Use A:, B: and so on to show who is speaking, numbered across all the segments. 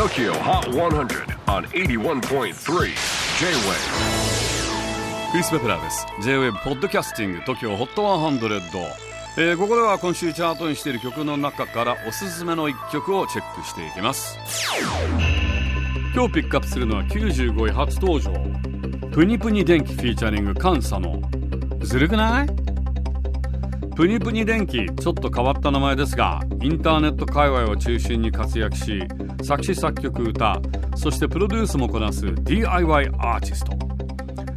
A: TOKYO HOT 100 on 81.3 J-WAVE
B: クリス・ベプラーです。J-WAVE ポッドキャスティング TOKYO HOT 100、えー、ここでは今週チャートにしている曲の中からおすすめの一曲をチェックしていきます。今日ピックアップするのは95位初登場。プニプニ電気フィーチャリングカンサの。ずるくない？プニプニ電気ちょっと変わった名前ですがインターネット界隈を中心に活躍し作詞作曲歌そしてプロデュースもこなす DIY アーティスト。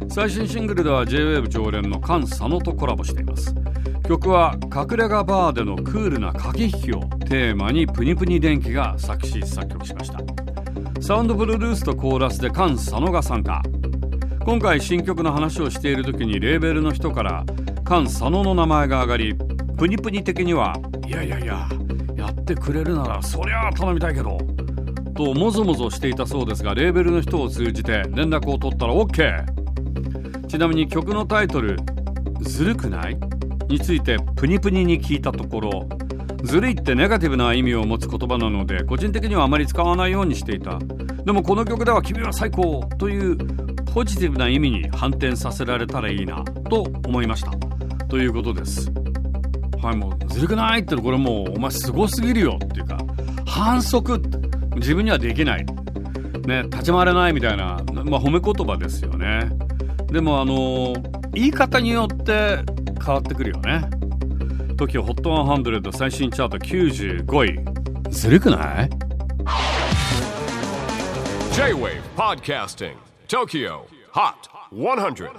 B: 最新シングルでは JWAVE 常連の菅佐野とコラボしています。曲は隠れ家バーでのクールな駆け引きをテーマにプニプニ電気が作詞作曲しました。サウンドプロデュースとコーラスで菅佐野が参加。今回新曲の話をしている時にレーベルの人から菅佐野の名前が上がりプニプニ的にはいやいやいややってくれるならそりゃ頼みたいけどともぞもぞしていたそうですがレーベルの人を通じて連絡を取ったら OK ちなみに曲のタイトル「ずるくない?」についてプニプニに聞いたところずるいってネガティブな意味を持つ言葉なので個人的にはあまり使わないようにしていた。でもこの曲では君は最高というポジティブな意味に反転させられたらいいなと思いました。ということです。はいもうずるくないってこれもうお前すごすぎるよっていうか反則自分にはできない。ね立ち回れないみたいな、まあ、褒め言葉ですよね。でもあの言い方によって変わってくるよね。TOKIOHOT100 最新チャート95位。ずるくない
A: ？J-WAVE PODCASTING TOKYO HOT 100